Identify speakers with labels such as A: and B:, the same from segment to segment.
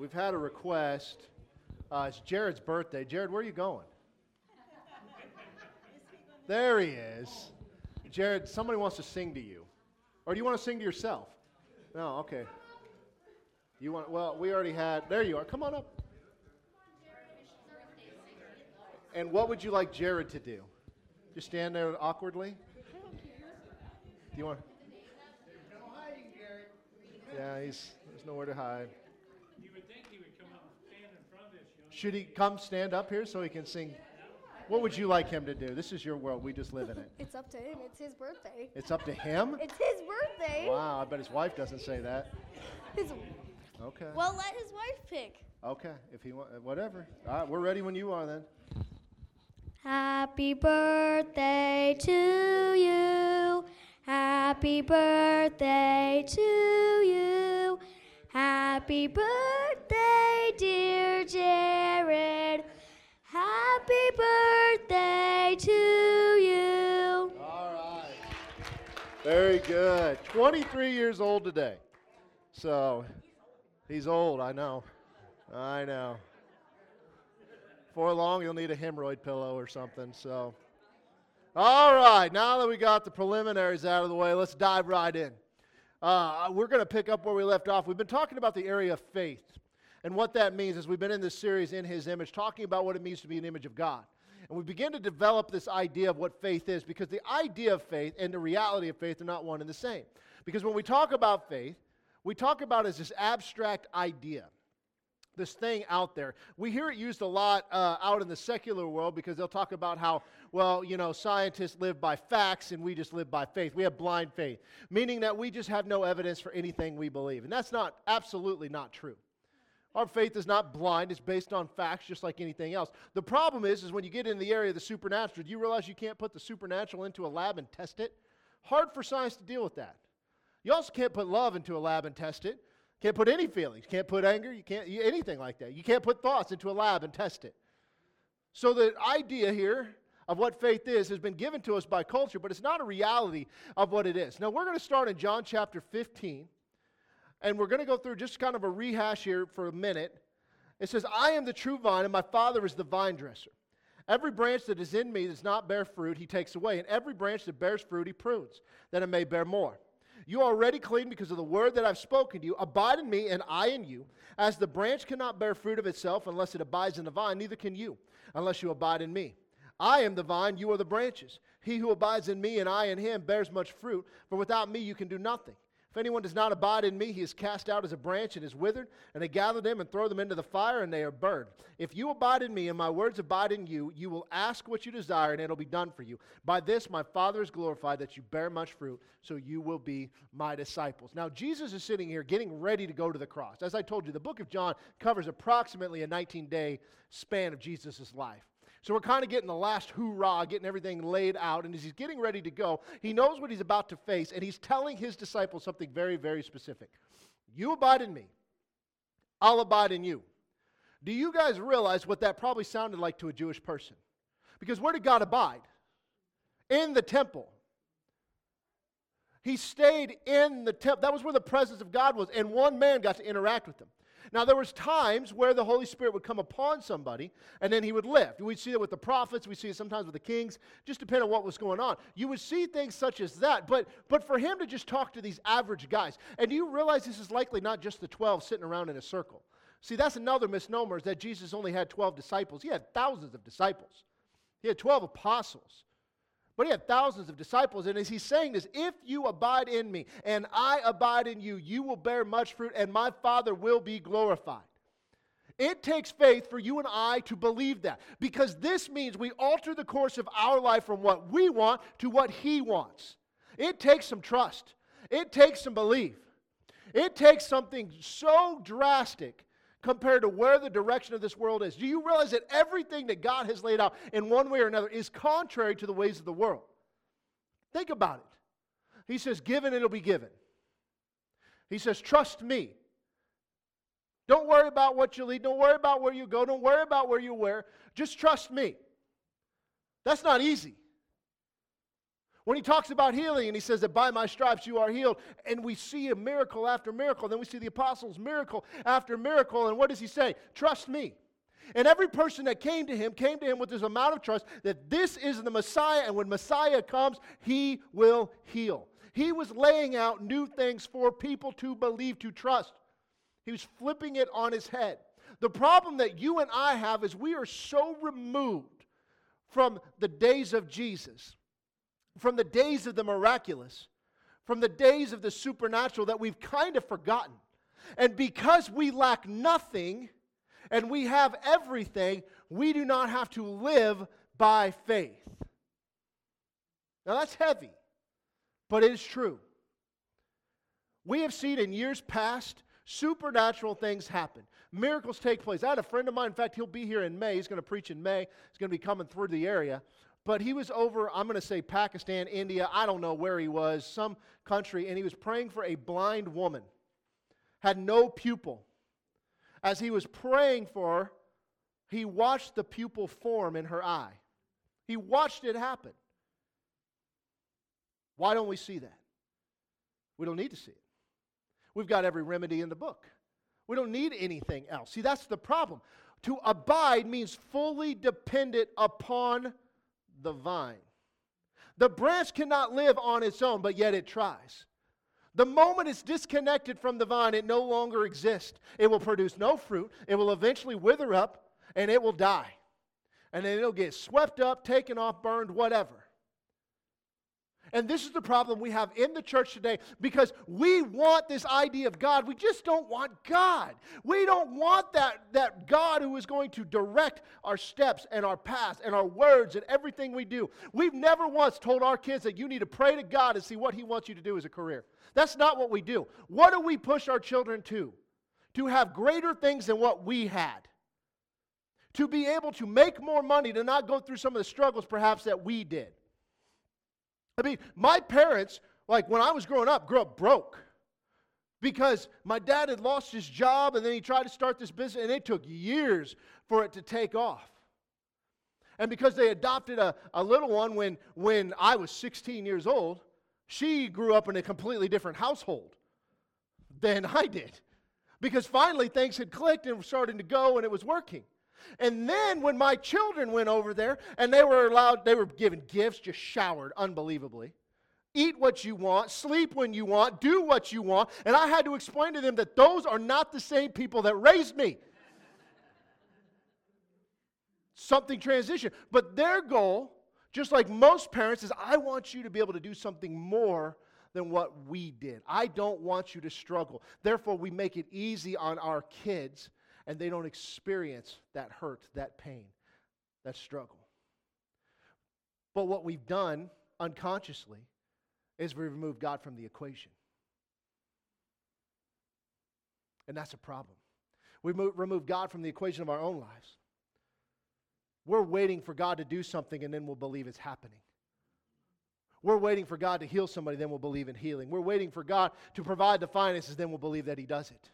A: we've had a request. Uh, it's Jared's birthday. Jared, where are you going? There he is. Jared, somebody wants to sing to you. Or do you want to sing to yourself? No, okay. You want, well, we already had, there you are. Come on up. And what would you like Jared to do? Just stand there awkwardly? Do you want? Yeah, he's, there's nowhere to hide.
B: You would think he would come up and stand in front of this young.
A: Should he come stand up here so he can sing? What would you like him to do? This is your world. We just live in it.
C: It's up to him. It's his birthday.
A: It's up to him?
C: It's his birthday.
A: Wow, I bet his wife doesn't say that.
C: His,
A: Okay.
C: well, let his wife pick.
A: Okay, if he want, uh, whatever. All right, we're ready when you are then.
C: Happy birthday to you. Happy birthday to you. Happy birthday, dear Jared. Happy birthday to you.
A: All right. Very good. 23 years old today. So he's old, I know. I know. For long, you'll need a hemorrhoid pillow or something. So, all right. Now that we got the preliminaries out of the way, let's dive right in. Uh, we're going to pick up where we left off. We've been talking about the area of faith and what that means is we've been in this series in His image, talking about what it means to be an image of God. And we begin to develop this idea of what faith is because the idea of faith and the reality of faith are not one and the same. Because when we talk about faith, we talk about it as this abstract idea, this thing out there. We hear it used a lot uh, out in the secular world because they'll talk about how, well, you know, scientists live by facts and we just live by faith. We have blind faith, meaning that we just have no evidence for anything we believe. And that's not absolutely not true. Our faith is not blind, it's based on facts just like anything else. The problem is is when you get in the area of the supernatural, do you realize you can't put the supernatural into a lab and test it? Hard for science to deal with that. You also can't put love into a lab and test it. Can't put any feelings. Can't put anger. You can't anything like that. You can't put thoughts into a lab and test it. So the idea here of what faith is has been given to us by culture, but it's not a reality of what it is. Now we're going to start in John chapter 15, and we're going to go through just kind of a rehash here for a minute. It says, I am the true vine, and my Father is the vine dresser. Every branch that is in me does not bear fruit, he takes away, and every branch that bears fruit, he prunes, that it may bear more. You are already clean because of the word that I've spoken to you. Abide in me, and I in you. As the branch cannot bear fruit of itself unless it abides in the vine, neither can you unless you abide in me. I am the vine, you are the branches. He who abides in me and I in him bears much fruit, for without me you can do nothing. If anyone does not abide in me, he is cast out as a branch and is withered, and they gather them and throw them into the fire, and they are burned. If you abide in me and my words abide in you, you will ask what you desire, and it'll be done for you. By this my Father is glorified, that you bear much fruit, so you will be my disciples. Now, Jesus is sitting here getting ready to go to the cross. As I told you, the book of John covers approximately a 19 day span of Jesus' life. So we're kind of getting the last hoorah, getting everything laid out. And as he's getting ready to go, he knows what he's about to face, and he's telling his disciples something very, very specific. You abide in me, I'll abide in you. Do you guys realize what that probably sounded like to a Jewish person? Because where did God abide? In the temple. He stayed in the temple. That was where the presence of God was, and one man got to interact with him. Now, there was times where the Holy Spirit would come upon somebody and then he would lift. We'd see it with the prophets. We see it sometimes with the kings, just depending on what was going on. You would see things such as that. But, but for him to just talk to these average guys, and you realize this is likely not just the 12 sitting around in a circle? See, that's another misnomer is that Jesus only had 12 disciples. He had thousands of disciples. He had 12 apostles. But he had thousands of disciples. And as he's saying this, if you abide in me and I abide in you, you will bear much fruit and my Father will be glorified. It takes faith for you and I to believe that because this means we alter the course of our life from what we want to what He wants. It takes some trust, it takes some belief, it takes something so drastic compared to where the direction of this world is. Do you realize that everything that God has laid out in one way or another is contrary to the ways of the world? Think about it. He says, Given, it'll be given. He says, Trust me. Don't worry about what you lead. Don't worry about where you go. Don't worry about where you wear. Just trust me. That's not easy. When he talks about healing and he says that by my stripes you are healed, and we see a miracle after miracle, then we see the apostles miracle after miracle, and what does he say? Trust me. And every person that came to him came to him with this amount of trust that this is the Messiah, and when Messiah comes, he will heal. He was laying out new things for people to believe, to trust. He was flipping it on his head. The problem that you and I have is we are so removed from the days of Jesus, from the days of the miraculous, from the days of the supernatural that we've kind of forgotten. And because we lack nothing and we have everything, we do not have to live by faith. Now that's heavy, but it is true. We have seen in years past supernatural things happen. Miracles take place. I had a friend of mine, in fact, he'll be here in May. He's going to preach in May. He's going to be coming through the area. But he was over, I'm going to say Pakistan, India, I don't know where he was, some country, and he was praying for a blind woman, had no pupil. As he was praying for her, he watched the pupil form in her eye. He watched it happen. Why don't we see that? We don't need to see it. We've got every remedy in the book. We don't need anything else. See, that's the problem. To abide means fully dependent upon the vine. The branch cannot live on its own, but yet it tries. The moment it's disconnected from the vine, it no longer exists. It will produce no fruit. It will eventually wither up and it will die. And then it'll get swept up, taken off, burned, whatever. And this is the problem we have in the church today because we want this idea of God. We just don't want God. We don't want that, that God who is going to direct our steps and our paths and our words and everything we do. We've never once told our kids that you need to pray to God and see what He wants you to do as a career. That's not what we do. What do we push our children to? To have greater things than what we had. To be able to make more money, to not go through some of the struggles perhaps that we did. I mean, my parents, like when I was growing up, grew up broke because my dad had lost his job and then he tried to start this business and it took years for it to take off. And because they adopted a, a little one when, when I was 16 years old, she grew up in a completely different household than I did. Because finally things had clicked and were starting to go and it was working. And then when my children went over there and they were allowed, they were given gifts, just showered unbelievably. Eat what you want, sleep when you want, do what you want. And I had to explain to them that those are not the same people that raised me. Something transition. But their goal, just like most parents, is I want you to be able to do something more than what we did. I don't want you to struggle. Therefore, we make it easy on our kids and they don't experience that hurt, that pain, that struggle. But what we've done unconsciously is we've removed God from the equation. And that's a problem. We remove God from the equation of our own lives. We're waiting for God to do something and then we'll believe it's happening. We're waiting for God to heal somebody, then we'll believe in healing. We're waiting for God to provide the finances, then we'll believe that He does it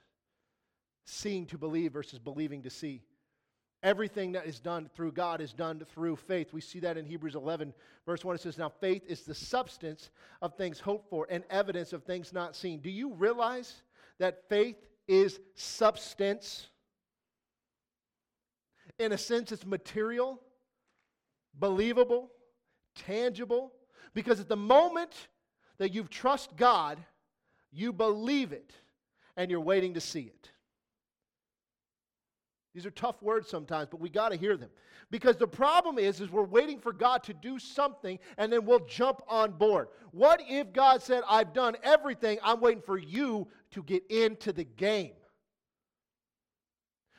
A: seeing to believe versus believing to see. Everything that is done through God is done through faith. We see that in Hebrews 11, verse 1. It says, Now faith is the substance of things hoped for and evidence of things not seen. Do you realize that faith is substance? In a sense, it's material, believable, tangible. Because at the moment that you've trust God, you believe it and you're waiting to see it. These are tough words sometimes, but we got to hear them. Because the problem is is we're waiting for God to do something and then we'll jump on board. What if God said, "I've done everything. I'm waiting for you to get into the game."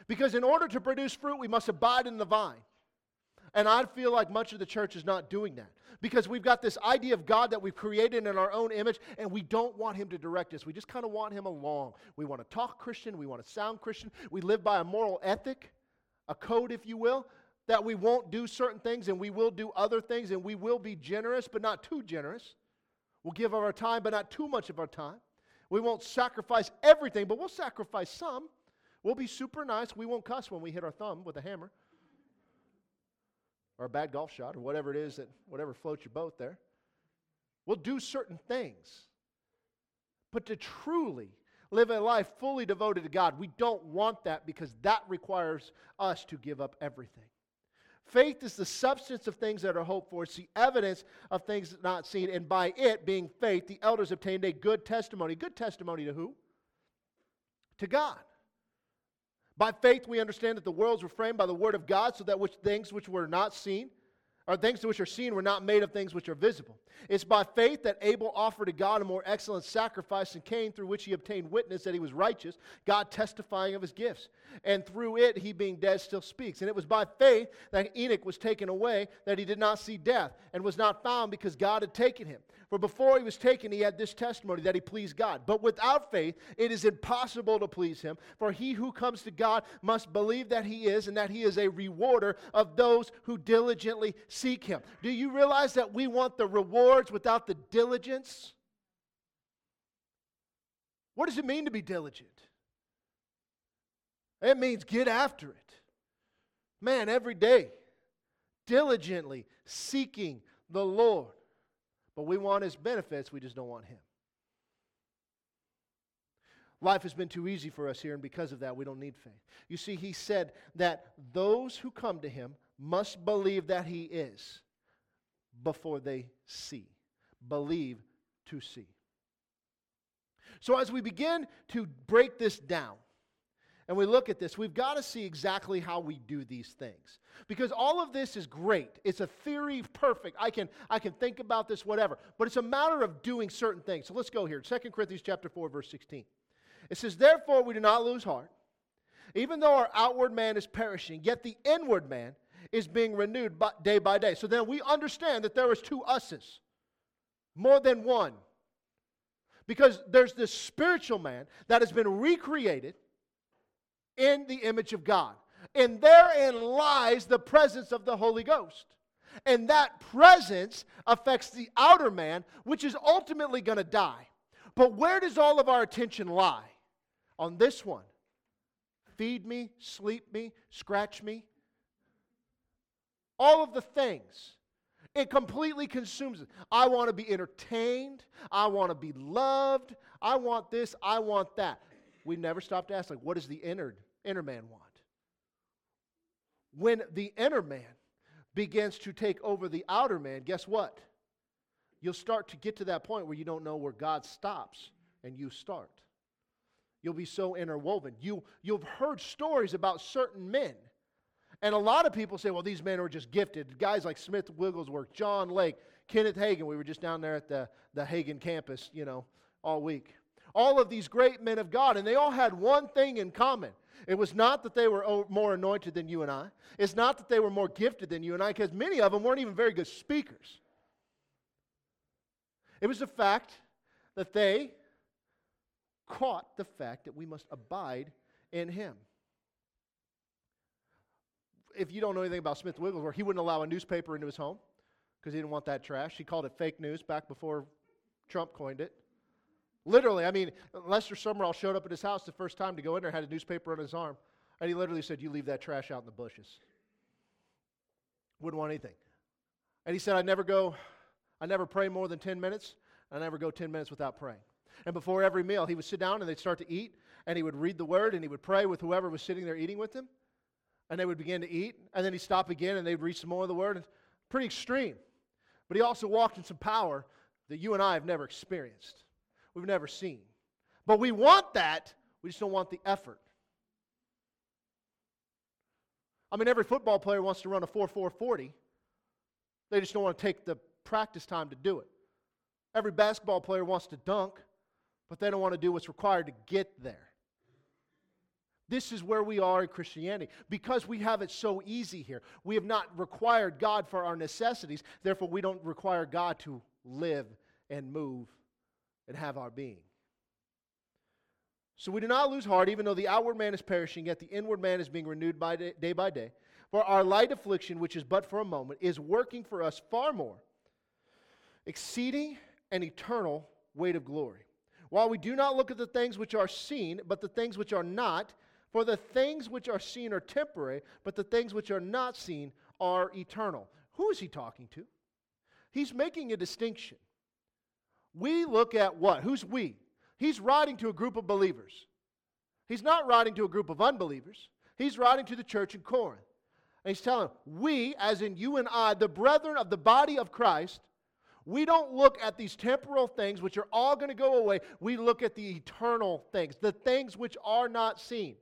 A: Because in order to produce fruit, we must abide in the vine. And I feel like much of the church is not doing that because we've got this idea of God that we've created in our own image, and we don't want Him to direct us. We just kind of want Him along. We want to talk Christian, we want to sound Christian. We live by a moral ethic, a code, if you will, that we won't do certain things and we will do other things, and we will be generous, but not too generous. We'll give of our time, but not too much of our time. We won't sacrifice everything, but we'll sacrifice some. We'll be super nice. We won't cuss when we hit our thumb with a hammer or a bad golf shot or whatever it is that whatever floats your boat there. We'll do certain things. But to truly live a life fully devoted to God, we don't want that because that requires us to give up everything. Faith is the substance of things that are hoped for. It's the evidence of things not seen. And by it being faith, the elders obtained a good testimony. Good testimony to who? To God. By faith, we understand that the worlds were framed by the word of God, so that which things which were not seen or things which are seen were not made of things which are visible. It's by faith that Abel offered to God a more excellent sacrifice than Cain, through which he obtained witness that he was righteous, God testifying of his gifts. And through it, he being dead still speaks. And it was by faith that Enoch was taken away, that he did not see death, and was not found because God had taken him. For before he was taken, he had this testimony that he pleased God. But without faith, it is impossible to please him. For he who comes to God must believe that he is, and that he is a rewarder of those who diligently seek him. Do you realize that we want the rewards without the diligence? What does it mean to be diligent? It means get after it. Man, every day, diligently seeking the Lord. But we want his benefits, we just don't want him. Life has been too easy for us here, and because of that, we don't need faith. You see, he said that those who come to him must believe that he is before they see. Believe to see. So, as we begin to break this down, and we look at this, we've got to see exactly how we do these things. Because all of this is great. It's a theory perfect. I can, I can think about this, whatever. But it's a matter of doing certain things. So let's go here. 2 Corinthians chapter 4, verse 16. It says, Therefore we do not lose heart. Even though our outward man is perishing, yet the inward man is being renewed day by day. So then we understand that there is two us's, more than one. Because there's this spiritual man that has been recreated in the image of God. And therein lies the presence of the Holy Ghost. And that presence affects the outer man, which is ultimately going to die. But where does all of our attention lie? On this one feed me, sleep me, scratch me. All of the things. It completely consumes it. I want to be entertained. I want to be loved. I want this. I want that. We never stop to ask, like, what does the inner, inner man want? When the inner man begins to take over the outer man, guess what? You'll start to get to that point where you don't know where God stops and you start. You'll be so interwoven. You, you've heard stories about certain men. And a lot of people say, well, these men were just gifted. Guys like Smith Wigglesworth, John Lake, Kenneth Hagin. We were just down there at the, the Hagin campus, you know, all week. All of these great men of God, and they all had one thing in common. It was not that they were more anointed than you and I. It's not that they were more gifted than you and I, because many of them weren't even very good speakers. It was the fact that they caught the fact that we must abide in Him. If you don't know anything about Smith Wigglesworth, he wouldn't allow a newspaper into his home because he didn't want that trash. He called it fake news back before Trump coined it. Literally, I mean, Lester Sumrall showed up at his house the first time to go in there, had a newspaper on his arm, and he literally said, You leave that trash out in the bushes. Wouldn't want anything. And he said, I never go, I never pray more than 10 minutes. I never go 10 minutes without praying. And before every meal, he would sit down and they'd start to eat, and he would read the word, and he would pray with whoever was sitting there eating with him. And they would begin to eat, and then he'd stop again, and they'd read some more of the word. Pretty extreme. But he also walked in some power that you and I have never experienced we've never seen. But we want that, we just don't want the effort. I mean, every football player wants to run a 4 4 40. They just don't want to take the practice time to do it. Every basketball player wants to dunk, but they don't want to do what's required to get there. This is where we are in Christianity because we have it so easy here. We have not required God for our necessities, therefore, we don't require God to live and move and have our being. So we do not lose heart, even though the outward man is perishing, yet the inward man is being renewed by day, day by day. For our light affliction, which is but for a moment, is working for us far more, exceeding an eternal weight of glory. While we do not look at the things which are seen, but the things which are not, for the things which are seen are temporary, but the things which are not seen are eternal. Who is he talking to? He's making a distinction. we look at what? Who's we? He's writing to a group of believers. He's not writing to a group of unbelievers. He's writing to the church in Corinth. And he's telling them, we, as in you and I, the brethren of the body of Christ, we don't look at these temporal things which are all going to go away. We look at the eternal things, the things which are not seen.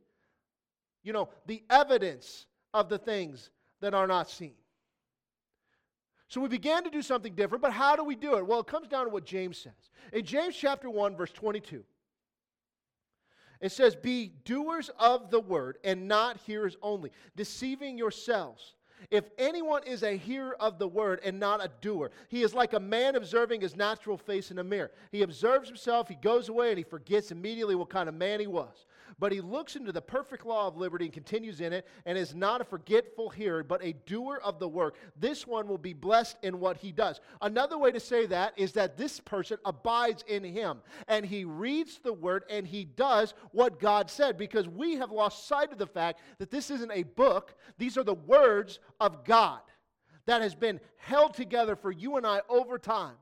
A: You know, the evidence of the things that are not seen. So we began to do something different, but how do we do it? Well, it comes down to what James says. In James chapter 1, verse 22, it says, Be doers of the word and not hearers only, deceiving yourselves. If anyone is a hearer of the word and not a doer, he is like a man observing his natural face in a mirror. He observes himself, he goes away, and he forgets immediately what kind of man he was. But he looks into the perfect law of liberty and continues in it, and is not a forgetful hearer, but a doer of the work. This one will be blessed in what he does. Another way to say that is that this person abides in him, and he reads the word and he does what God said, because we have lost sight of the fact that this isn't a book, these are the words of God that has been held together for you and I over time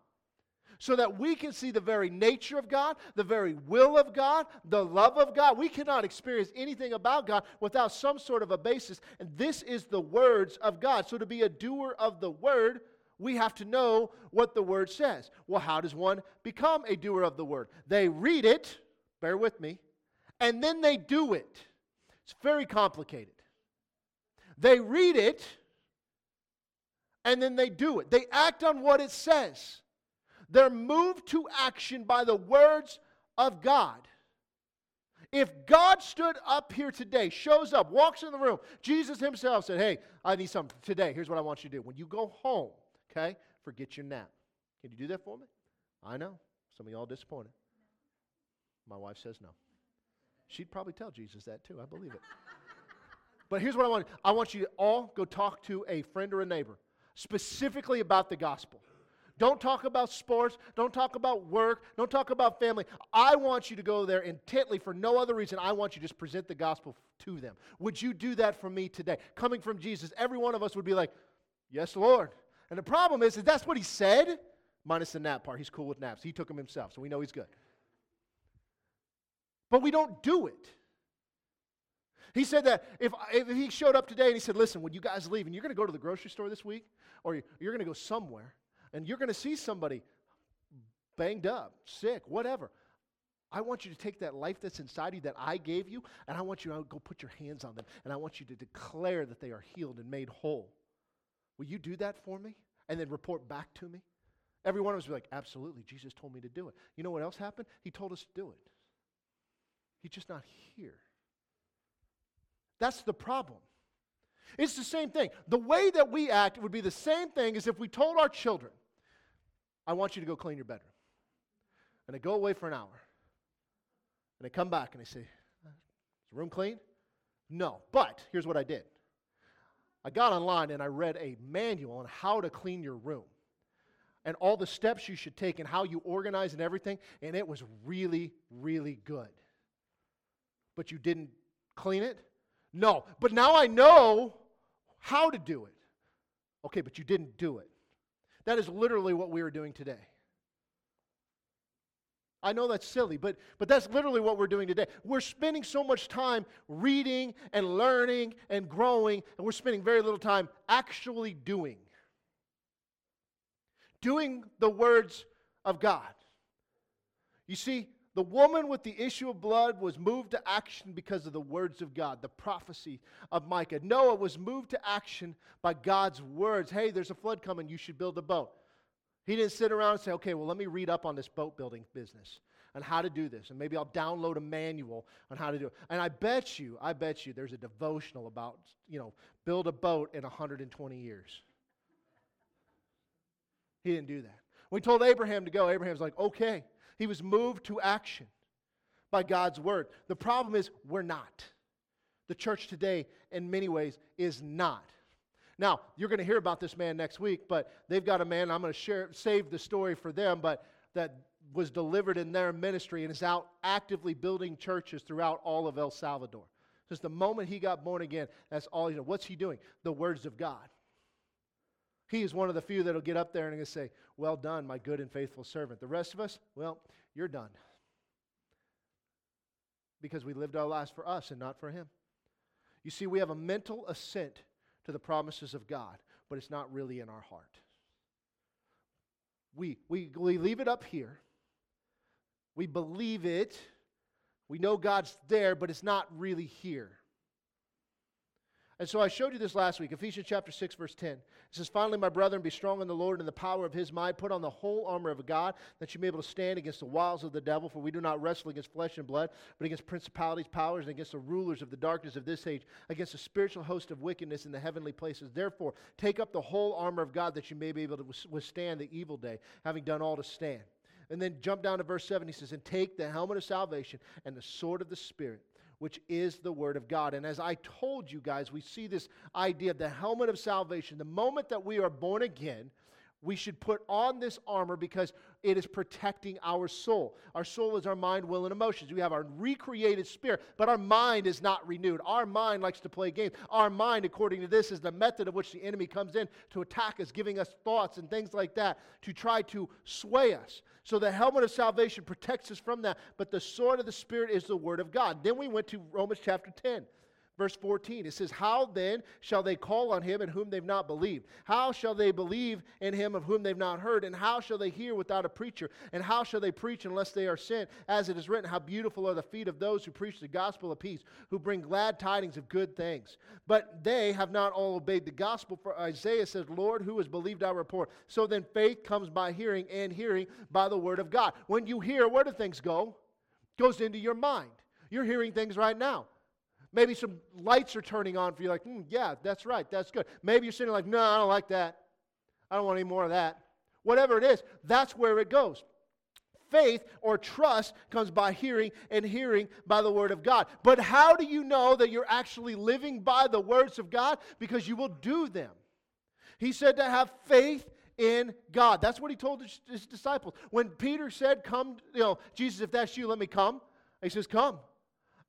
A: so that we can see the very nature of God, the very will of God, the love of God. We cannot experience anything about God without some sort of a basis. And this is the words of God. So to be a doer of the word, we have to know what the word says. Well, how does one become a doer of the word? They read it, bear with me, and then they do it. It's very complicated. They read it, and then they do it. They act on what it says. They're moved to action by the words of God. If God stood up here today, shows up, walks in the room, Jesus himself said, Hey, I need something today. Here's what I want you to do. When you go home, okay, forget your nap. Can you do that for me? I know. Some of y'all disappointed. My wife says no. She'd probably tell Jesus that too. I believe it. but here's what I want I want you to all go talk to a friend or a neighbor specifically about the gospel. Don't talk about sports. Don't talk about work. Don't talk about family. I want you to go there intently for no other reason. I want you to just present the gospel to them. Would you do that for me today? Coming from Jesus, every one of us would be like, Yes, Lord. And the problem is, is that's what he said, minus the nap part. He's cool with naps. He took them himself, so we know he's good. But we don't do it. He said that if, if he showed up today and he said, Listen, when you guys leave and you're going to go to the grocery store this week, or you're going to go somewhere, and you're going to see somebody banged up, sick, whatever. I want you to take that life that's inside you that I gave you, and I want you to go put your hands on them, and I want you to declare that they are healed and made whole. Will you do that for me? And then report back to me? Every one of us will be like, absolutely, Jesus told me to do it. You know what else happened? He told us to do it. He's just not here. That's the problem. It's the same thing. The way that we act would be the same thing as if we told our children, I want you to go clean your bedroom. And they go away for an hour. And they come back and they say, Is the room clean? No. But here's what I did I got online and I read a manual on how to clean your room and all the steps you should take and how you organize and everything. And it was really, really good. But you didn't clean it? No. But now I know how to do it. Okay, but you didn't do it. That is literally what we are doing today. I know that's silly, but, but that's literally what we're doing today. We're spending so much time reading and learning and growing, and we're spending very little time actually doing. Doing the words of God. You see, the woman with the issue of blood was moved to action because of the words of God, the prophecy of Micah. Noah was moved to action by God's words. Hey, there's a flood coming, you should build a boat. He didn't sit around and say, okay, well, let me read up on this boat building business and how to do this. And maybe I'll download a manual on how to do it. And I bet you, I bet you there's a devotional about, you know, build a boat in 120 years. He didn't do that. He told Abraham to go, Abraham's like, okay. He was moved to action by God's word. The problem is, we're not. The church today, in many ways, is not. Now, you're going to hear about this man next week, but they've got a man, I'm going to share, save the story for them, but that was delivered in their ministry and is out actively building churches throughout all of El Salvador. Since the moment he got born again, that's all you know. What's he doing? The words of God. He is one of the few that'll get up there and say, Well done, my good and faithful servant. The rest of us, well, you're done. Because we lived our lives for us and not for Him. You see, we have a mental assent to the promises of God, but it's not really in our heart. We, we, we leave it up here. We believe it. We know God's there, but it's not really here. And so I showed you this last week, Ephesians chapter 6, verse 10. It says, Finally, my brethren, be strong in the Lord and in the power of his might. Put on the whole armor of God, that you may be able to stand against the wiles of the devil. For we do not wrestle against flesh and blood, but against principalities, powers, and against the rulers of the darkness of this age, against the spiritual host of wickedness in the heavenly places. Therefore, take up the whole armor of God, that you may be able to withstand the evil day, having done all to stand. And then jump down to verse 7. He says, And take the helmet of salvation and the sword of the Spirit which is the Word of God. And as I told you guys, we see this idea of the helmet of salvation. The moment that we are born again, we should put on this armor because it is protecting our soul. Our soul is our mind, will, and emotions. We have our recreated spirit, but our mind is not renewed. Our mind likes to play games. Our mind, according to this, is the method of which the enemy comes in to attack us, giving us thoughts and things like that to try to sway us. So the helmet of salvation protects us from that, but the sword of the Spirit is the Word of God. Then we went to Romans chapter 10. Verse 14, it says, How then shall they call on him in whom they've not believed? How shall they believe in him of whom they've not heard? And how shall they hear without a preacher? And how shall they preach unless they are sent? As it is written, How beautiful are the feet of those who preach the gospel of peace, who bring glad tidings of good things. But they have not all obeyed the gospel. For Isaiah says, Lord, who has believed our report? So then faith comes by hearing, and hearing by the word of God. When you hear, where do things go? Goes into your mind. You're hearing things right now. Maybe some lights are turning on for you, like, hmm, yeah, that's right, that's good. Maybe you're sitting like, no, I don't like that. I don't want any more of that. Whatever it is, that's where it goes. Faith or trust comes by hearing, and hearing by the Word of God. But how do you know that you're actually living by the words of God? Because you will do them. He said to have faith in God. That's what he told his, his disciples. When Peter said, Come, you know, Jesus, if that's you, let me come. He says, Come.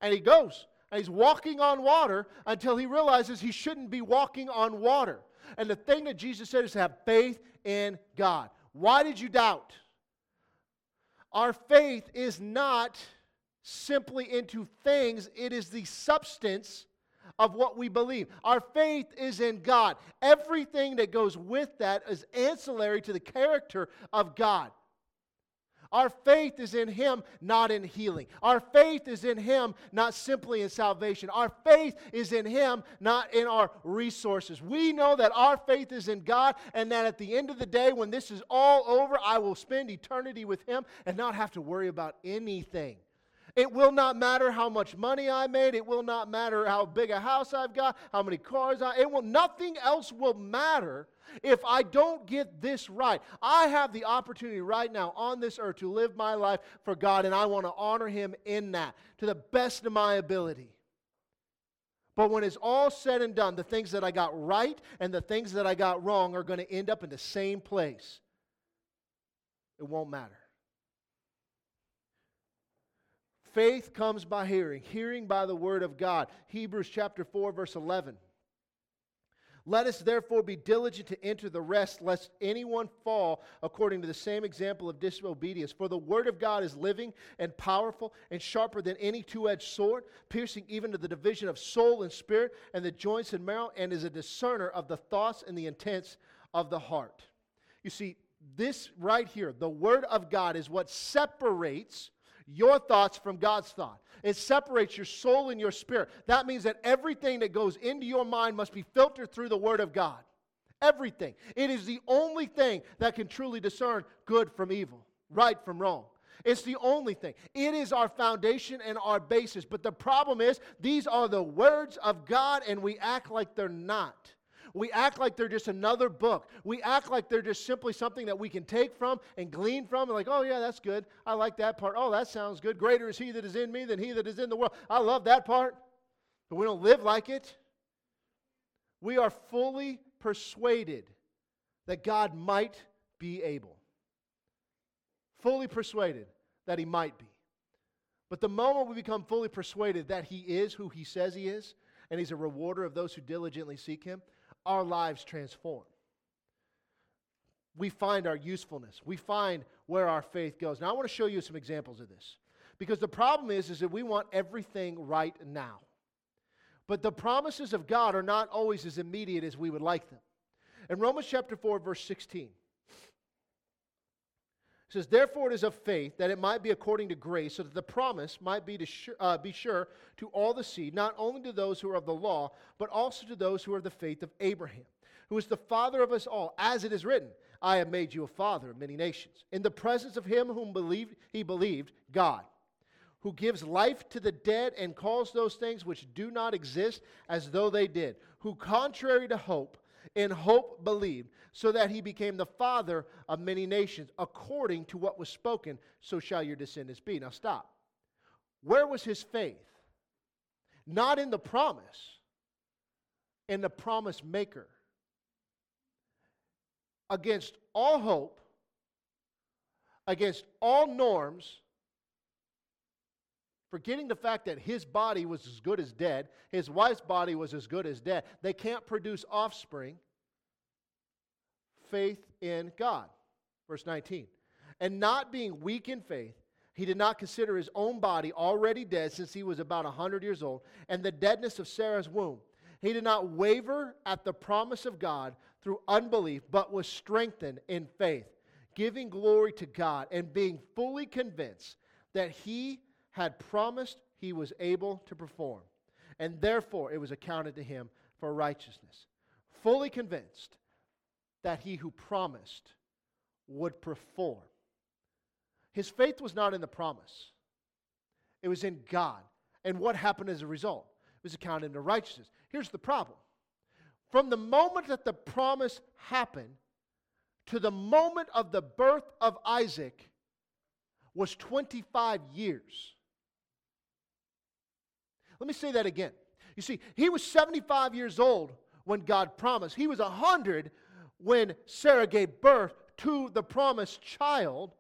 A: And he goes he's walking on water until he realizes he shouldn't be walking on water. And the thing that Jesus said is to have faith in God. Why did you doubt? Our faith is not simply into things, it is the substance of what we believe. Our faith is in God. Everything that goes with that is ancillary to the character of God. Our faith is in Him, not in healing. Our faith is in Him, not simply in salvation. Our faith is in Him, not in our resources. We know that our faith is in God, and that at the end of the day, when this is all over, I will spend eternity with Him and not have to worry about anything. It will not matter how much money I made. It will not matter how big a house I've got, how many cars I. It will. Nothing else will matter if I don't get this right, I have the opportunity right now on this earth to live my life for God, and I want to honor Him in that to the best of my ability. But when it's all said and done, the things that I got right and the things that I got wrong are going to end up in the same place. It won't matter. Faith comes by hearing, hearing by the word of God. Hebrews chapter 4, verse 11. Let us therefore be diligent to enter the rest, lest anyone fall according to the same example of disobedience. For the word of God is living and powerful and sharper than any two edged sword, piercing even to the division of soul and spirit and the joints and marrow, and is a discerner of the thoughts and the intents of the heart. You see, this right here, the word of God, is what separates your thoughts from God's thought. It separates your soul and your spirit. That means that everything that goes into your mind must be filtered through the Word of God. Everything. It is the only thing that can truly discern good from evil, right from wrong. It's the only thing. It is our foundation and our basis. But the problem is, these are the words of God, and we act like they're not. We act like they're just another book. We act like they're just simply something that we can take from and glean from, and like, oh, yeah, that's good. I like that part. Oh, that sounds good. Greater is he that is in me than he that is in the world. I love that part. But we don't live like it. We are fully persuaded that God might be able. Fully persuaded that he might be. But the moment we become fully persuaded that he is who he says he is, and he's a rewarder of those who diligently seek him, our lives transform. we find our usefulness. We find where our faith goes. Now I want to show you some examples of this. Because the problem is is that we want everything right now. But the promises of God are not always as immediate as we would like them. In Romans chapter 4 verse 16 it says, Therefore it is of faith that it might be according to grace, so that the promise might be, to sure, uh, be sure to all the seed, not only to those who are of the law, but also to those who are of the faith of Abraham, who is the father of us all, as it is written, I have made you a father of many nations, in the presence of him whom believed, he believed, God, who gives life to the dead and calls those things which do not exist as though they did, who, contrary to hope, in hope believed, so that he became the father of many nations, according to what was spoken, so shall your descendants be. Now stop. Where was his faith? Not in the promise, in the promise maker. Against all hope, against all norms, forgetting the fact that his body was as good as dead, his wife's body was as good as dead. They can't produce offspring faith in God. Verse 19. And not being weak in faith, he did not consider his own body already dead since he was about a 100 years old, and the deadness of Sarah's womb. He did not waver at the promise of God through unbelief, but was strengthened in faith, giving glory to God and being fully convinced that he had promised he was able to perform. And therefore it was accounted to him for righteousness. Fully convinced that he who promised would perform. His faith was not in the promise, it was in God. And what happened as a result? It was accounted to righteousness. Here's the problem from the moment that the promise happened to the moment of the birth of Isaac was 25 years. Let me say that again. You see, he was 75 years old when God promised. He was 100 when Sarah gave birth to the promised child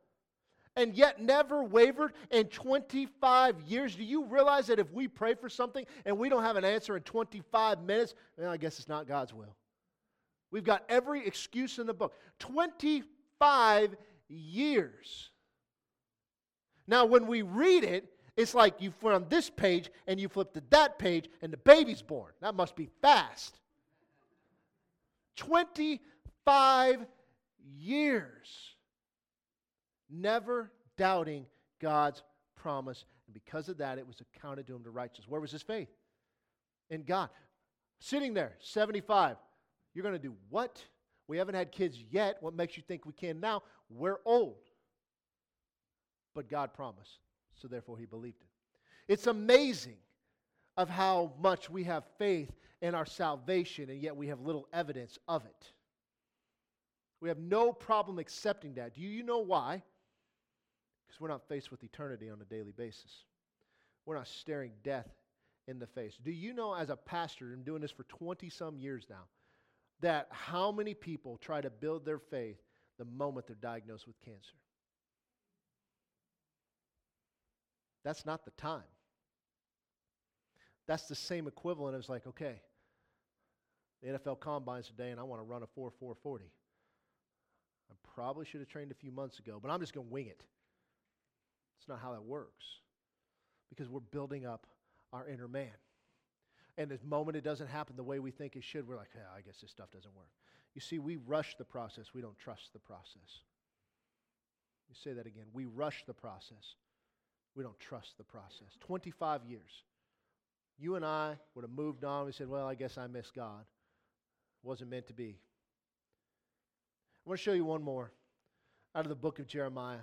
A: and yet never wavered in 25 years. Do you realize that if we pray for something and we don't have an answer in 25 minutes, well, I guess it's not God's will. We've got every excuse in the book. 25 years. Now, when we read it, it's like you flip on this page and you flip to that page and the baby's born. That must be fast. 25 years. Never doubting God's promise. And because of that, it was accounted to him to righteousness. Where was his faith? In God. Sitting there, 75. You're going to do what? We haven't had kids yet. What makes you think we can now? We're old. But God promised. So therefore, he believed it. It's amazing of how much we have faith in our salvation, and yet we have little evidence of it. We have no problem accepting that. Do you know why? Because we're not faced with eternity on a daily basis. We're not staring death in the face. Do you know, as a pastor, I'm doing this for 20 some years now, that how many people try to build their faith the moment they're diagnosed with cancer? That's not the time. That's the same equivalent as like, okay, the NFL combines today and I want to run a 4 440. I probably should have trained a few months ago, but I'm just going to wing it. It's not how that works because we're building up our inner man. And the moment it doesn't happen the way we think it should, we're like, yeah, I guess this stuff doesn't work. You see, we rush the process, we don't trust the process. You say that again. We rush the process, we don't trust the process. 25 years. You and I would have moved on. We said, well, I guess I miss God. Wasn't meant to be. I want to show you one more out of the book of Jeremiah.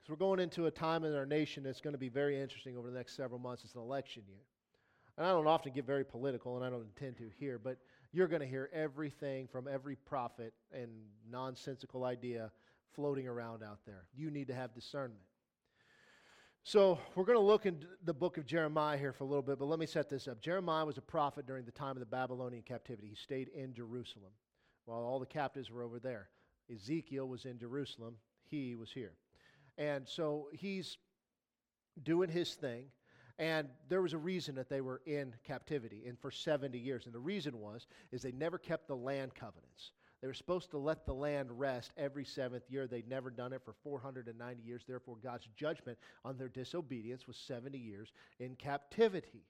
A: Because we're going into a time in our nation that's going to be very interesting over the next several months. It's an election year. And I don't often get very political, and I don't intend to here, but you're going to hear everything from every prophet and nonsensical idea floating around out there. You need to have discernment. So, we're going to look in the book of Jeremiah here for a little bit, but let me set this up. Jeremiah was a prophet during the time of the Babylonian captivity. He stayed in Jerusalem while all the captives were over there. Ezekiel was in Jerusalem, he was here. And so he's doing his thing. And there was a reason that they were in captivity and for 70 years. And the reason was is they never kept the land covenants. They were supposed to let the land rest every seventh year. They'd never done it for 490 years. Therefore, God's judgment on their disobedience was 70 years in captivity.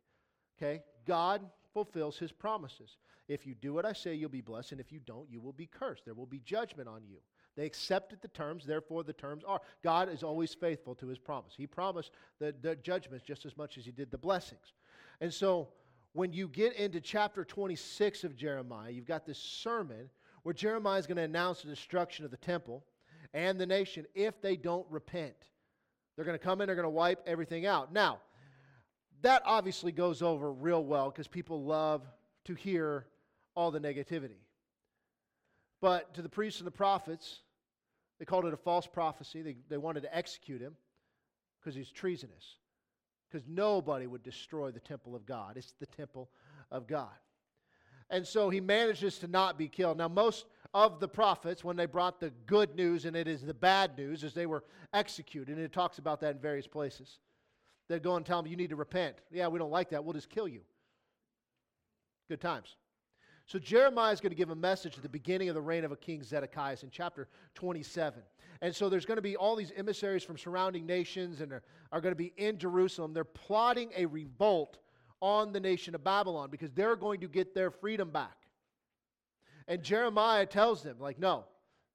A: Okay? God fulfills his promises. If you do what I say, you'll be blessed, and if you don't, you will be cursed. There will be judgment on you. They accepted the terms, therefore the terms are. God is always faithful to his promise. He promised the, the judgments just as much as he did the blessings. And so when you get into chapter 26 of Jeremiah, you've got this sermon where Jeremiah is going to announce the destruction of the temple and the nation if they don't repent. They're going to come in, they're going to wipe everything out. Now, that obviously goes over real well because people love to hear all the negativity. But to the priests and the prophets, they called it a false prophecy. They, they wanted to execute him because he's treasonous. Because nobody would destroy the temple of God. It's the temple of God. And so he manages to not be killed. Now, most of the prophets, when they brought the good news and it is the bad news, as they were executed, and it talks about that in various places, they'd go and tell them, You need to repent. Yeah, we don't like that. We'll just kill you. Good times. So Jeremiah is going to give a message at the beginning of the reign of a king Zedekiah in chapter 27. And so there's going to be all these emissaries from surrounding nations and are, are going to be in Jerusalem. They're plotting a revolt on the nation of Babylon because they're going to get their freedom back. And Jeremiah tells them, like, no,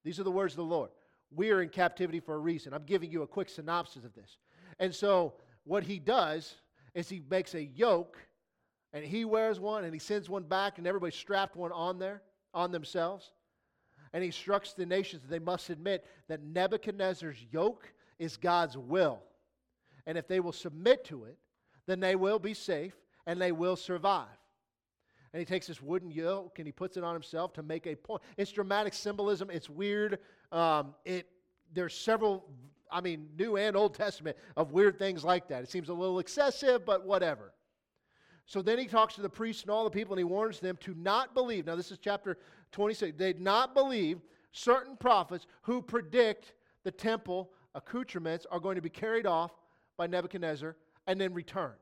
A: these are the words of the Lord. We are in captivity for a reason. I'm giving you a quick synopsis of this. And so what he does is he makes a yoke and he wears one and he sends one back and everybody strapped one on there on themselves and he instructs the nations that they must admit that nebuchadnezzar's yoke is god's will and if they will submit to it then they will be safe and they will survive and he takes this wooden yoke and he puts it on himself to make a point it's dramatic symbolism it's weird um, it there's several i mean new and old testament of weird things like that it seems a little excessive but whatever so then he talks to the priests and all the people and he warns them to not believe. Now, this is chapter 26. They'd not believe certain prophets who predict the temple accoutrements are going to be carried off by Nebuchadnezzar and then return.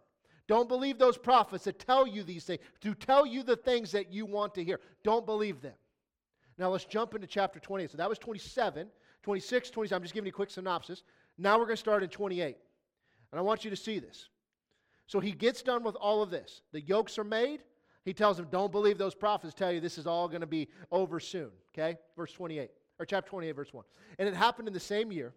A: Don't believe those prophets that tell you these things, to tell you the things that you want to hear. Don't believe them. Now let's jump into chapter 28. So that was 27, 26, 27. I'm just giving you a quick synopsis. Now we're going to start in 28. And I want you to see this. So he gets done with all of this. The yokes are made. He tells them, Don't believe those prophets tell you this is all going to be over soon. Okay? Verse 28, or chapter 28, verse 1. And it happened in the same year,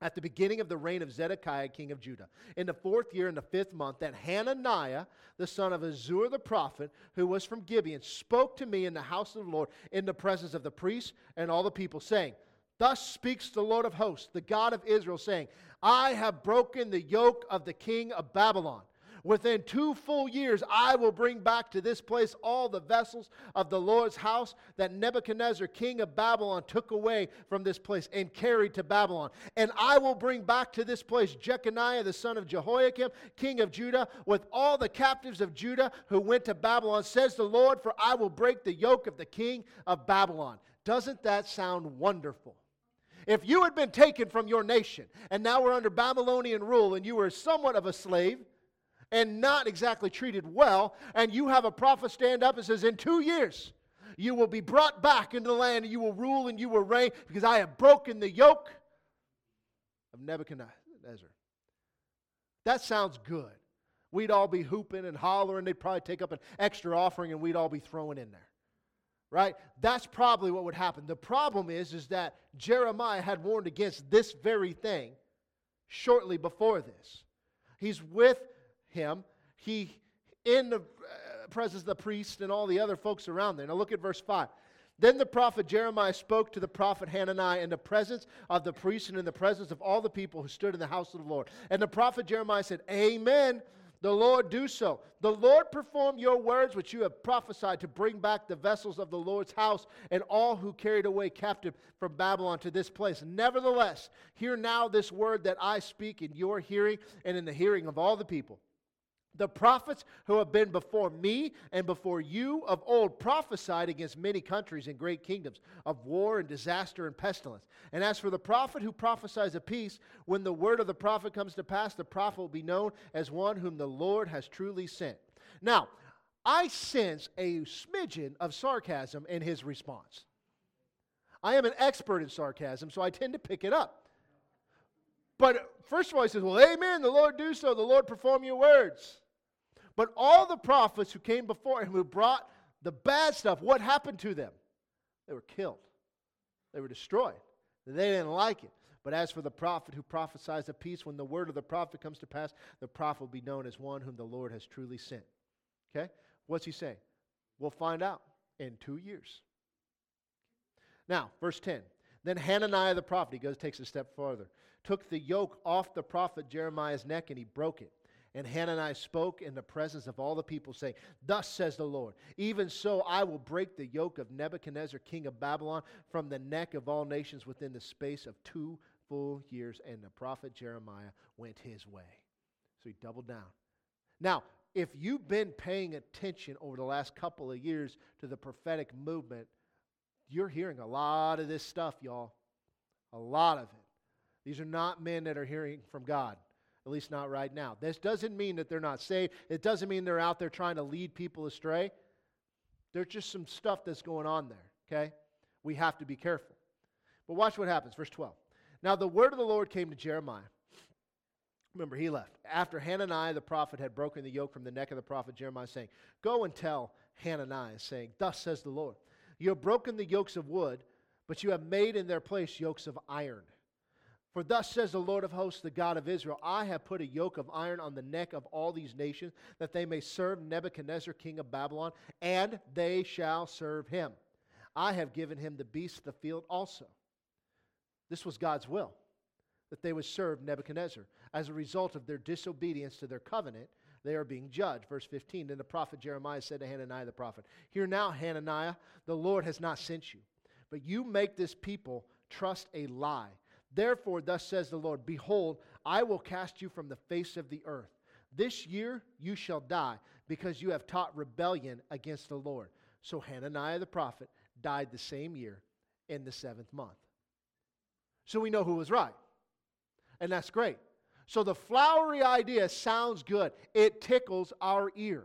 A: at the beginning of the reign of Zedekiah, king of Judah, in the fourth year, in the fifth month, that Hananiah, the son of Azur the prophet, who was from Gibeon, spoke to me in the house of the Lord in the presence of the priests and all the people, saying, Thus speaks the Lord of hosts, the God of Israel, saying, I have broken the yoke of the king of Babylon. Within two full years, I will bring back to this place all the vessels of the Lord's house that Nebuchadnezzar, king of Babylon, took away from this place and carried to Babylon. And I will bring back to this place Jeconiah, the son of Jehoiakim, king of Judah, with all the captives of Judah who went to Babylon, says the Lord, for I will break the yoke of the king of Babylon. Doesn't that sound wonderful? If you had been taken from your nation and now we're under Babylonian rule and you were somewhat of a slave and not exactly treated well, and you have a prophet stand up and says, In two years, you will be brought back into the land and you will rule and you will reign because I have broken the yoke of Nebuchadnezzar. That sounds good. We'd all be hooping and hollering. They'd probably take up an extra offering and we'd all be throwing in there right that's probably what would happen the problem is is that jeremiah had warned against this very thing shortly before this he's with him he in the uh, presence of the priest and all the other folks around there now look at verse 5 then the prophet Jeremiah spoke to the prophet Hananiah in the presence of the priest and in the presence of all the people who stood in the house of the Lord. And the prophet Jeremiah said, Amen the Lord do so. The Lord perform your words which you have prophesied to bring back the vessels of the Lord's house and all who carried away captive from Babylon to this place. Nevertheless, hear now this word that I speak in your hearing and in the hearing of all the people. The prophets who have been before me and before you of old prophesied against many countries and great kingdoms of war and disaster and pestilence. And as for the prophet who prophesies of peace, when the word of the prophet comes to pass, the prophet will be known as one whom the Lord has truly sent. Now, I sense a smidgen of sarcasm in his response. I am an expert in sarcasm, so I tend to pick it up. But first of all, he says, Well, amen, the Lord do so, the Lord perform your words. But all the prophets who came before him, who brought the bad stuff, what happened to them? They were killed, they were destroyed. They didn't like it. But as for the prophet who prophesies of peace, when the word of the prophet comes to pass, the prophet will be known as one whom the Lord has truly sent. Okay? What's he saying? We'll find out in two years. Now, verse 10. Then Hananiah the prophet, he goes, takes a step farther, took the yoke off the prophet Jeremiah's neck and he broke it. And Hananiah spoke in the presence of all the people, saying, Thus says the Lord, even so I will break the yoke of Nebuchadnezzar, king of Babylon, from the neck of all nations within the space of two full years. And the prophet Jeremiah went his way. So he doubled down. Now, if you've been paying attention over the last couple of years to the prophetic movement, you're hearing a lot of this stuff, y'all. A lot of it. These are not men that are hearing from God, at least not right now. This doesn't mean that they're not saved. It doesn't mean they're out there trying to lead people astray. There's just some stuff that's going on there, okay? We have to be careful. But watch what happens. Verse 12. Now the word of the Lord came to Jeremiah. Remember, he left. After Hananiah the prophet had broken the yoke from the neck of the prophet Jeremiah, saying, Go and tell Hananiah, saying, Thus says the Lord. You have broken the yokes of wood, but you have made in their place yokes of iron. For thus says the Lord of hosts, the God of Israel I have put a yoke of iron on the neck of all these nations, that they may serve Nebuchadnezzar, king of Babylon, and they shall serve him. I have given him the beasts of the field also. This was God's will, that they would serve Nebuchadnezzar. As a result of their disobedience to their covenant, they are being judged. Verse 15 Then the prophet Jeremiah said to Hananiah the prophet, Hear now, Hananiah, the Lord has not sent you, but you make this people trust a lie. Therefore, thus says the Lord Behold, I will cast you from the face of the earth. This year you shall die, because you have taught rebellion against the Lord. So Hananiah the prophet died the same year in the seventh month. So we know who was right. And that's great. So the flowery idea sounds good. It tickles our ear.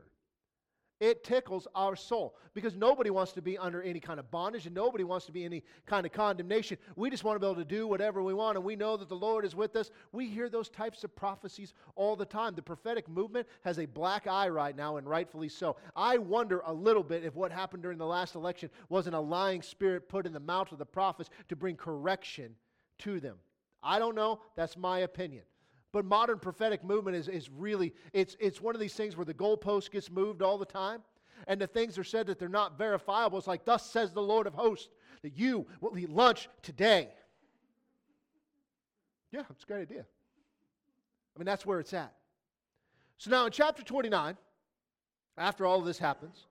A: It tickles our soul because nobody wants to be under any kind of bondage and nobody wants to be any kind of condemnation. We just want to be able to do whatever we want and we know that the Lord is with us. We hear those types of prophecies all the time. The prophetic movement has a black eye right now and rightfully so. I wonder a little bit if what happened during the last election wasn't a lying spirit put in the mouth of the prophets to bring correction to them. I don't know. That's my opinion. But modern prophetic movement is, is really, it's, it's one of these things where the goalpost gets moved all the time. And the things are said that they're not verifiable. It's like, thus says the Lord of hosts, that you will eat lunch today. Yeah, it's a great idea. I mean, that's where it's at. So now in chapter 29, after all of this happens,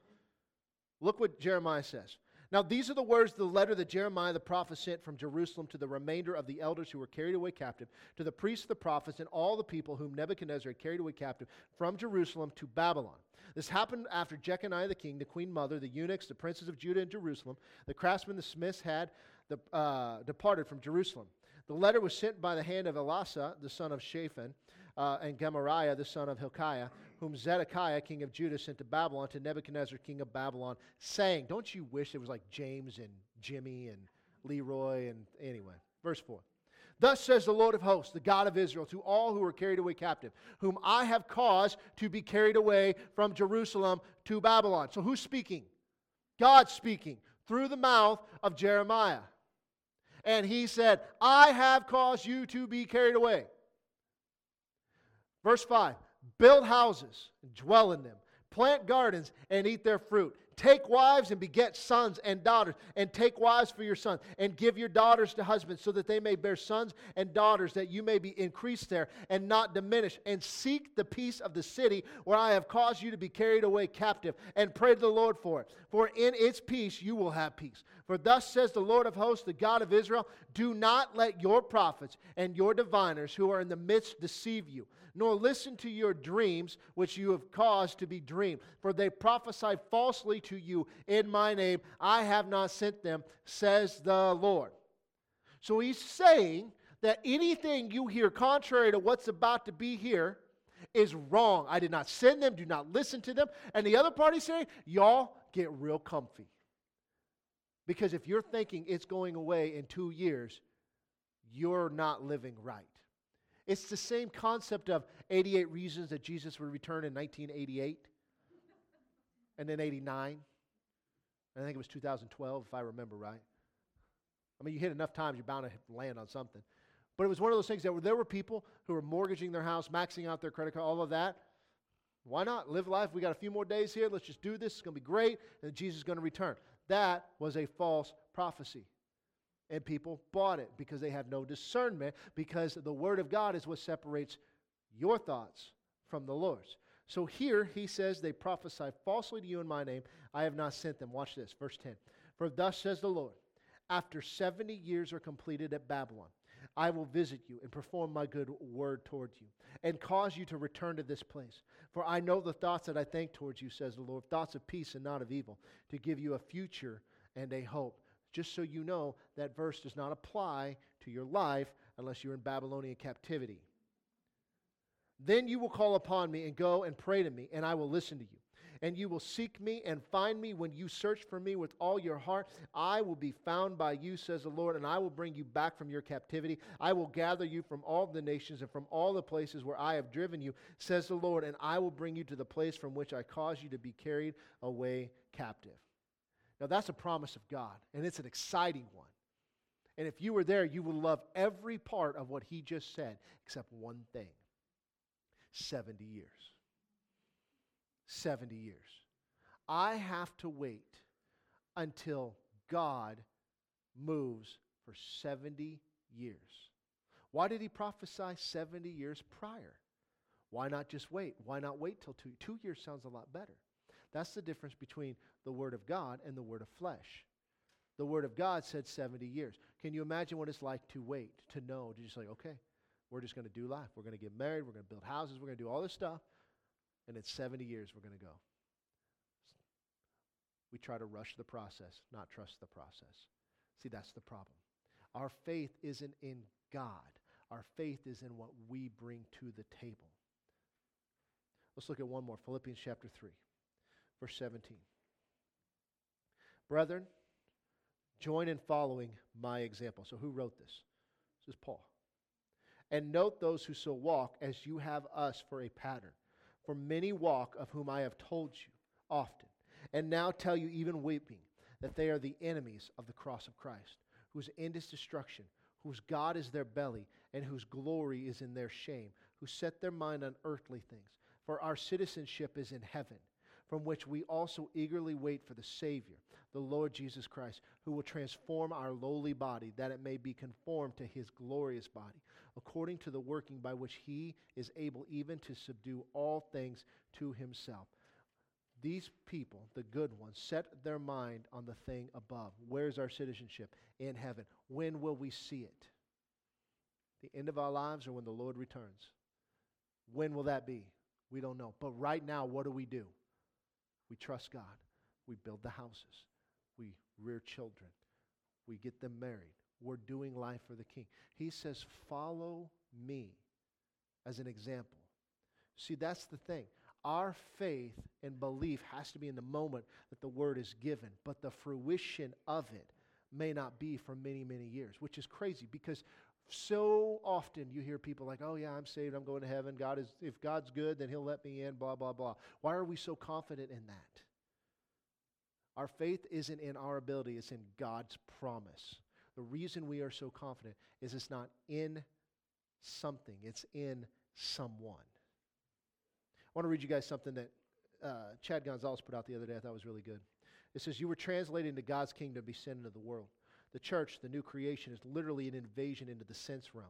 A: look what Jeremiah says. Now, these are the words of the letter that Jeremiah the prophet sent from Jerusalem to the remainder of the elders who were carried away captive, to the priests, the prophets, and all the people whom Nebuchadnezzar had carried away captive from Jerusalem to Babylon. This happened after Jeconiah the king, the queen mother, the eunuchs, the princes of Judah and Jerusalem, the craftsmen, the smiths had the, uh, departed from Jerusalem. The letter was sent by the hand of Elasah, the son of Shaphan, uh, and Gemariah, the son of Hilkiah, whom Zedekiah, king of Judah, sent to Babylon to Nebuchadnezzar, king of Babylon, saying, Don't you wish it was like James and Jimmy and Leroy and anyway. Verse 4. Thus says the Lord of hosts, the God of Israel, to all who are carried away captive, whom I have caused to be carried away from Jerusalem to Babylon. So who's speaking? God speaking through the mouth of Jeremiah. And he said, I have caused you to be carried away. Verse 5 Build houses and dwell in them, plant gardens and eat their fruit. Take wives and beget sons and daughters, and take wives for your sons, and give your daughters to husbands, so that they may bear sons and daughters, that you may be increased there and not diminished. And seek the peace of the city where I have caused you to be carried away captive, and pray to the Lord for it. For in its peace you will have peace. For thus says the Lord of hosts, the God of Israel Do not let your prophets and your diviners who are in the midst deceive you nor listen to your dreams which you have caused to be dreamed. For they prophesy falsely to you in my name. I have not sent them, says the Lord. So he's saying that anything you hear contrary to what's about to be here is wrong. I did not send them. Do not listen to them. And the other party saying, y'all get real comfy. Because if you're thinking it's going away in two years, you're not living right. It's the same concept of 88 reasons that Jesus would return in 1988 and then 89. I think it was 2012, if I remember right. I mean, you hit enough times, you're bound to land on something. But it was one of those things that were, there were people who were mortgaging their house, maxing out their credit card, all of that. Why not? Live life. We got a few more days here. Let's just do this. It's going to be great. And Jesus is going to return. That was a false prophecy. And people bought it because they have no discernment, because the Word of God is what separates your thoughts from the Lord's. So here he says, They prophesy falsely to you in my name. I have not sent them. Watch this, verse 10. For thus says the Lord, after 70 years are completed at Babylon, I will visit you and perform my good word towards you and cause you to return to this place. For I know the thoughts that I think towards you, says the Lord, thoughts of peace and not of evil, to give you a future and a hope. Just so you know, that verse does not apply to your life unless you're in Babylonian captivity. Then you will call upon me and go and pray to me, and I will listen to you and you will seek me and find me when you search for me with all your heart. I will be found by you, says the Lord, and I will bring you back from your captivity. I will gather you from all the nations and from all the places where I have driven you, says the Lord, and I will bring you to the place from which I caused you to be carried away captive. Now, that's a promise of God, and it's an exciting one. And if you were there, you would love every part of what he just said, except one thing 70 years. 70 years. I have to wait until God moves for 70 years. Why did he prophesy 70 years prior? Why not just wait? Why not wait till two? Two years sounds a lot better. That's the difference between the Word of God and the Word of flesh. The Word of God said 70 years. Can you imagine what it's like to wait, to know, to just like, okay, we're just going to do life. We're going to get married. We're going to build houses. We're going to do all this stuff and in 70 years we're going to go. We try to rush the process, not trust the process. See, that's the problem. Our faith isn't in God, our faith is in what we bring to the table. Let's look at one more Philippians chapter 3, verse 17. Brethren, join in following my example. So, who wrote this? This is Paul. And note those who so walk as you have us for a pattern. For many walk, of whom I have told you often, and now tell you, even weeping, that they are the enemies of the cross of Christ, whose end is destruction, whose God is their belly, and whose glory is in their shame, who set their mind on earthly things. For our citizenship is in heaven, from which we also eagerly wait for the Savior, the Lord Jesus Christ, who will transform our lowly body, that it may be conformed to his glorious body according to the working by which he is able even to subdue all things to himself. These people, the good ones, set their mind on the thing above. Where's our citizenship? In heaven. When will we see it? The end of our lives or when the Lord returns? When will that be? We don't know. But right now, what do we do? We trust God. We build the houses. We rear children. We get them married we're doing life for the king. He says, Follow me as an example. See, that's the thing. Our faith and belief has to be in the moment that the word is given, but the fruition of it may not be for many, many years, which is crazy because so often you hear people like, oh, yeah, I'm saved, I'm going to heaven. God is, if God's good, then he'll let me in, blah, blah, blah. Why are we so confident in that? Our faith isn't in our ability, it's in God's promise. The reason we are so confident is it's not in something, it's in someone. I want to read you guys something that uh, Chad Gonzales put out the other day I thought was really good. It says, You were translated into God's kingdom to be sent into the world. The church, the new creation, is literally an invasion into the sense realm.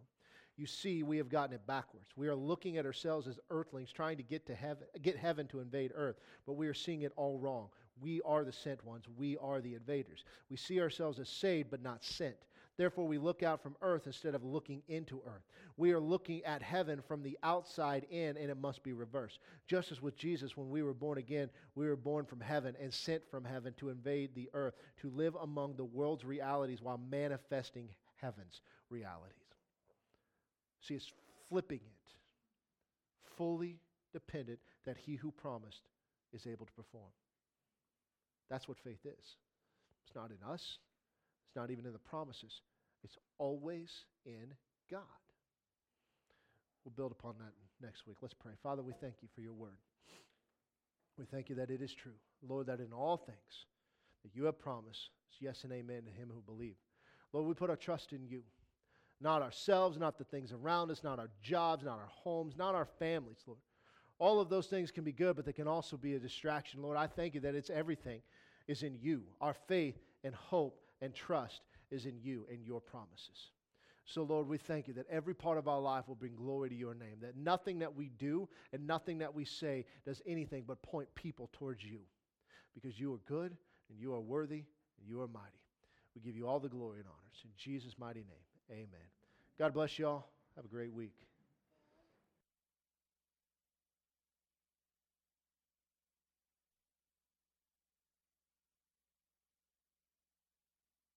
A: You see, we have gotten it backwards. We are looking at ourselves as earthlings trying to get to heaven, get heaven to invade earth, but we are seeing it all wrong. We are the sent ones. We are the invaders. We see ourselves as saved but not sent. Therefore, we look out from earth instead of looking into earth. We are looking at heaven from the outside in, and it must be reversed. Just as with Jesus, when we were born again, we were born from heaven and sent from heaven to invade the earth, to live among the world's realities while manifesting heaven's realities. See, it's flipping it. Fully dependent that he who promised is able to perform. That's what faith is. It's not in us, It's not even in the promises, it's always in God. We'll build upon that next week. Let's pray. Father, we thank you for your word. We thank you that it is true. Lord, that in all things that you have promised, it's yes and amen to him who believe. Lord, we put our trust in you. Not ourselves, not the things around us, not our jobs, not our homes, not our families, Lord. All of those things can be good, but they can also be a distraction. Lord, I thank you that it's everything is in you. Our faith and hope and trust is in you and your promises. So, Lord, we thank you that every part of our life will bring glory to your name, that nothing that we do and nothing that we say does anything but point people towards you because you are good and you are worthy and you are mighty. We give you all the glory and honors. In Jesus' mighty name, amen. God bless you all. Have a great week.